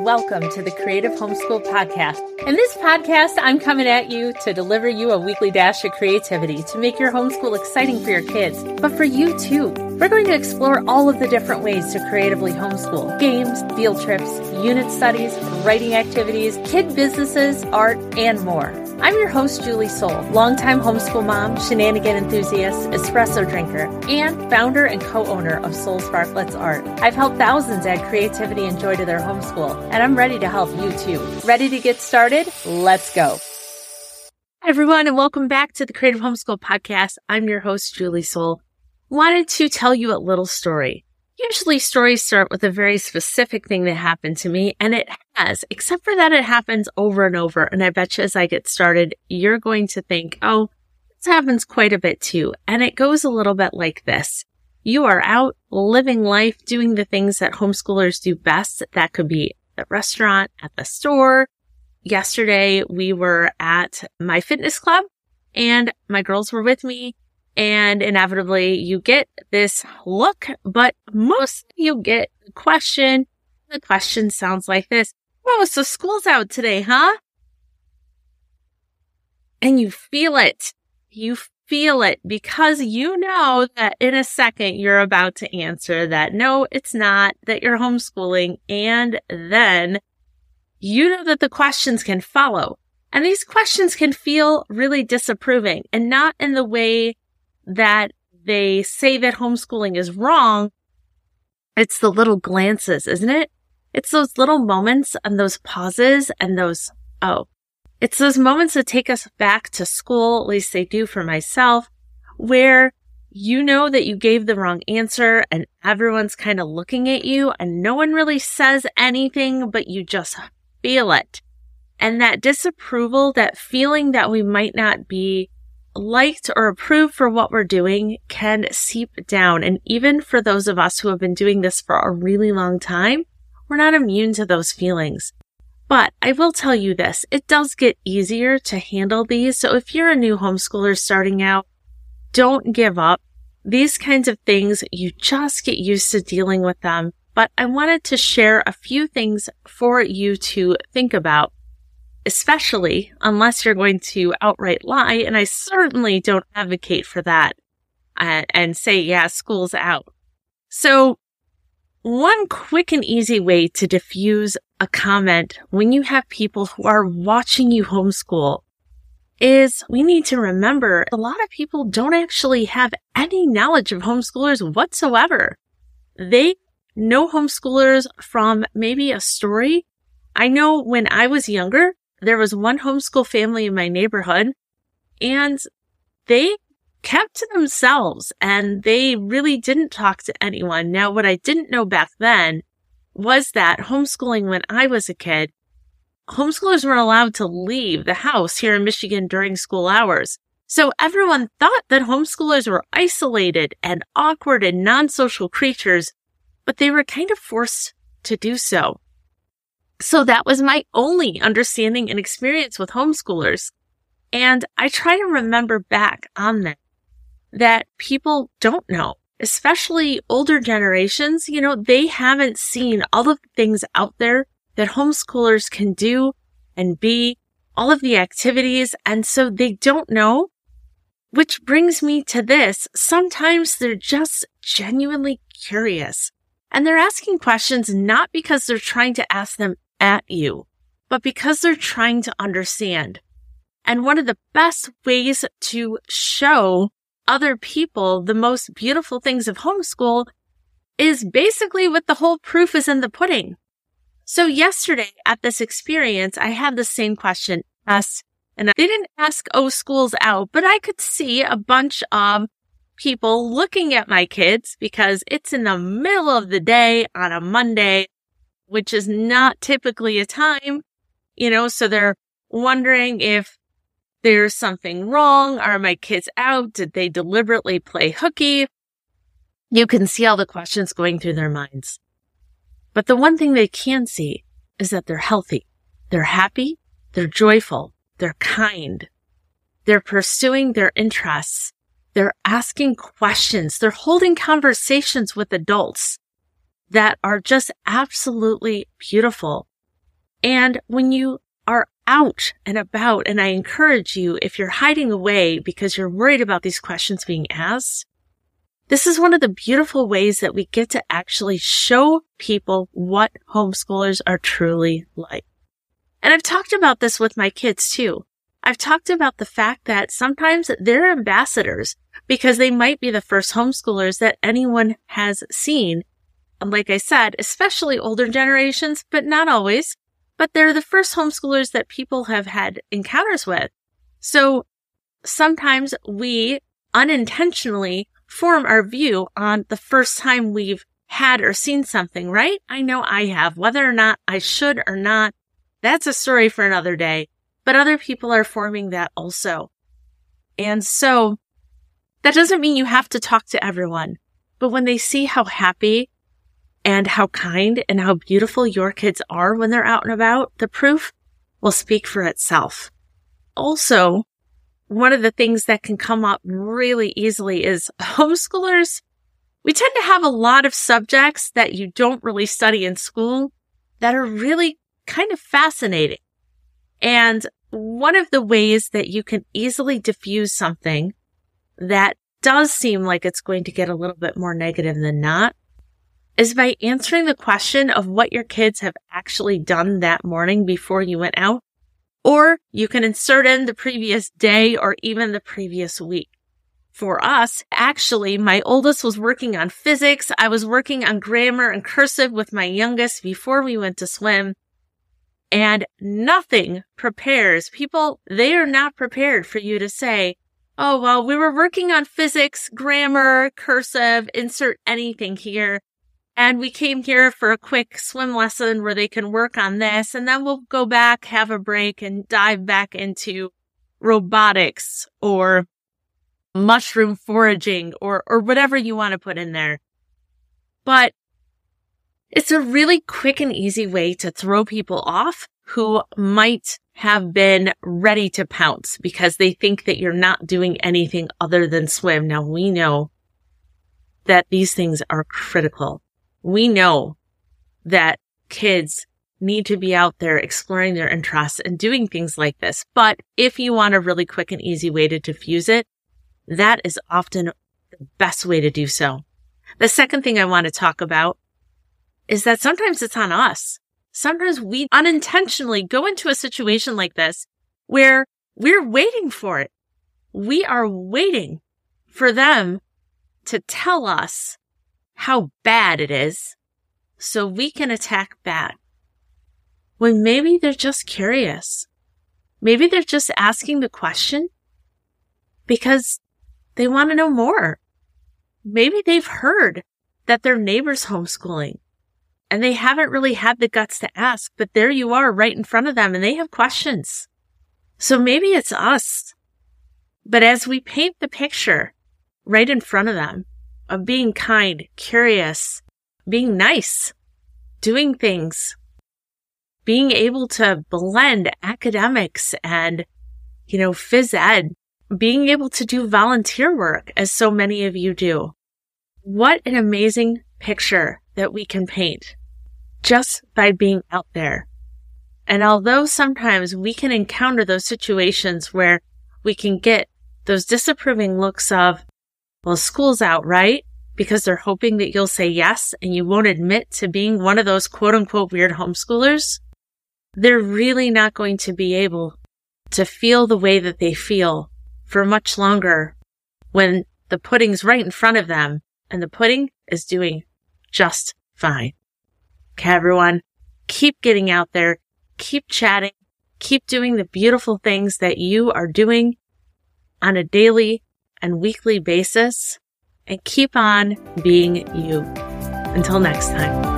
Welcome to the Creative Homeschool Podcast. In this podcast, I'm coming at you to deliver you a weekly dash of creativity to make your homeschool exciting for your kids, but for you too. We're going to explore all of the different ways to creatively homeschool games, field trips, unit studies, writing activities, kid businesses, art, and more. I'm your host, Julie Soul, longtime homeschool mom, shenanigan enthusiast, espresso drinker, and founder and co owner of Soul Sparklettes Art. I've helped thousands add creativity and joy to their homeschool, and I'm ready to help you too. Ready to get started? Let's go. Everyone, and welcome back to the Creative Homeschool Podcast. I'm your host, Julie Soul. Wanted to tell you a little story. Usually stories start with a very specific thing that happened to me, and it has, except for that it happens over and over. And I bet you as I get started, you're going to think, oh, this happens quite a bit too. And it goes a little bit like this. You are out living life, doing the things that homeschoolers do best. That could be the restaurant, at the store. Yesterday we were at my fitness club and my girls were with me and inevitably you get this look, but most you get the question. The question sounds like this. Oh, so school's out today, huh? And you feel it. You feel it because you know that in a second you're about to answer that no, it's not, that you're homeschooling. And then you know that the questions can follow. And these questions can feel really disapproving and not in the way that they say that homeschooling is wrong. It's the little glances, isn't it? It's those little moments and those pauses and those, oh, it's those moments that take us back to school, at least they do for myself, where you know that you gave the wrong answer and everyone's kind of looking at you and no one really says anything, but you just feel it. And that disapproval, that feeling that we might not be liked or approved for what we're doing can seep down. And even for those of us who have been doing this for a really long time, we're not immune to those feelings. But I will tell you this, it does get easier to handle these. So if you're a new homeschooler starting out, don't give up. These kinds of things, you just get used to dealing with them. But I wanted to share a few things for you to think about especially unless you're going to outright lie. And I certainly don't advocate for that uh, and say, yeah, school's out. So one quick and easy way to diffuse a comment when you have people who are watching you homeschool is we need to remember a lot of people don't actually have any knowledge of homeschoolers whatsoever. They know homeschoolers from maybe a story. I know when I was younger, there was one homeschool family in my neighborhood and they kept to themselves and they really didn't talk to anyone. Now, what I didn't know back then was that homeschooling when I was a kid, homeschoolers weren't allowed to leave the house here in Michigan during school hours. So everyone thought that homeschoolers were isolated and awkward and non-social creatures, but they were kind of forced to do so. So that was my only understanding and experience with homeschoolers. And I try to remember back on that, that people don't know, especially older generations, you know, they haven't seen all of the things out there that homeschoolers can do and be, all of the activities. And so they don't know, which brings me to this. Sometimes they're just genuinely curious and they're asking questions not because they're trying to ask them at you, but because they're trying to understand. And one of the best ways to show other people the most beautiful things of homeschool is basically with the whole proof is in the pudding. So yesterday at this experience, I had the same question asked and I didn't ask, oh, school's out, but I could see a bunch of people looking at my kids because it's in the middle of the day on a Monday which is not typically a time, you know, so they're wondering if there's something wrong. Are my kids out? Did they deliberately play hooky? You can see all the questions going through their minds. But the one thing they can see is that they're healthy. They're happy. They're joyful. They're kind. They're pursuing their interests. They're asking questions. They're holding conversations with adults that are just absolutely beautiful. And when you are out and about, and I encourage you, if you're hiding away because you're worried about these questions being asked, this is one of the beautiful ways that we get to actually show people what homeschoolers are truly like. And I've talked about this with my kids too. I've talked about the fact that sometimes they're ambassadors because they might be the first homeschoolers that anyone has seen. And like I said, especially older generations, but not always, but they're the first homeschoolers that people have had encounters with. So sometimes we unintentionally form our view on the first time we've had or seen something, right? I know I have, whether or not I should or not. That's a story for another day, but other people are forming that also. And so that doesn't mean you have to talk to everyone, but when they see how happy and how kind and how beautiful your kids are when they're out and about, the proof will speak for itself. Also, one of the things that can come up really easily is homeschoolers. We tend to have a lot of subjects that you don't really study in school that are really kind of fascinating. And one of the ways that you can easily diffuse something that does seem like it's going to get a little bit more negative than not is by answering the question of what your kids have actually done that morning before you went out or you can insert in the previous day or even the previous week. For us, actually, my oldest was working on physics. I was working on grammar and cursive with my youngest before we went to swim. And nothing prepares people. They are not prepared for you to say, Oh, well, we were working on physics, grammar, cursive, insert anything here. And we came here for a quick swim lesson where they can work on this. And then we'll go back, have a break and dive back into robotics or mushroom foraging or, or whatever you want to put in there. But it's a really quick and easy way to throw people off who might have been ready to pounce because they think that you're not doing anything other than swim. Now we know that these things are critical we know that kids need to be out there exploring their interests and doing things like this. But if you want a really quick and easy way to diffuse it, that is often the best way to do so. The second thing I want to talk about is that sometimes it's on us. Sometimes we unintentionally go into a situation like this where we're waiting for it. We are waiting for them to tell us how bad it is so we can attack bad. When maybe they're just curious. Maybe they're just asking the question because they want to know more. Maybe they've heard that their neighbor's homeschooling and they haven't really had the guts to ask, but there you are right in front of them and they have questions. So maybe it's us. But as we paint the picture right in front of them, of being kind, curious, being nice, doing things, being able to blend academics and, you know, phys ed, being able to do volunteer work as so many of you do. What an amazing picture that we can paint just by being out there. And although sometimes we can encounter those situations where we can get those disapproving looks of, well, school's out, right? Because they're hoping that you'll say yes and you won't admit to being one of those quote unquote weird homeschoolers. They're really not going to be able to feel the way that they feel for much longer when the pudding's right in front of them and the pudding is doing just fine. Okay, everyone, keep getting out there, keep chatting, keep doing the beautiful things that you are doing on a daily and weekly basis and keep on being you. Until next time.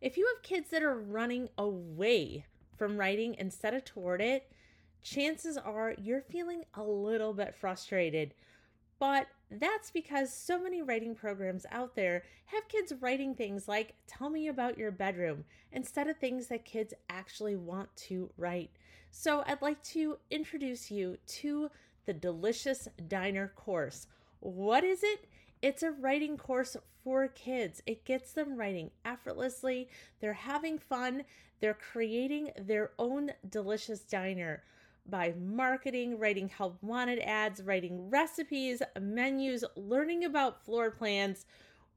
If you have kids that are running away from writing instead of toward it, chances are you're feeling a little bit frustrated. But that's because so many writing programs out there have kids writing things like, Tell me about your bedroom, instead of things that kids actually want to write. So, I'd like to introduce you to the Delicious Diner course. What is it? It's a writing course for kids. It gets them writing effortlessly. They're having fun. They're creating their own delicious diner by marketing, writing help wanted ads, writing recipes, menus, learning about floor plans,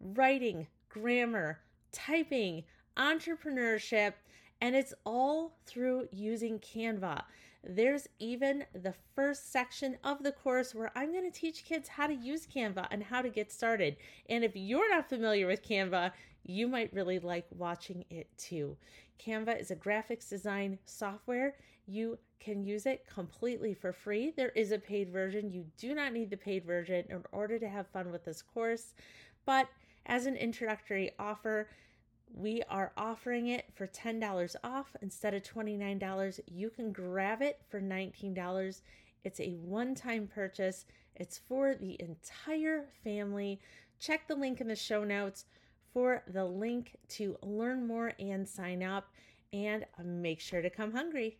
writing, grammar, typing, entrepreneurship, and it's all through using Canva. There's even the first section of the course where I'm going to teach kids how to use Canva and how to get started. And if you're not familiar with Canva, you might really like watching it too. Canva is a graphics design software. You can use it completely for free. There is a paid version. You do not need the paid version in order to have fun with this course. But as an introductory offer, we are offering it for $10 off instead of $29. You can grab it for $19. It's a one time purchase, it's for the entire family. Check the link in the show notes for the link to learn more and sign up. And make sure to come hungry.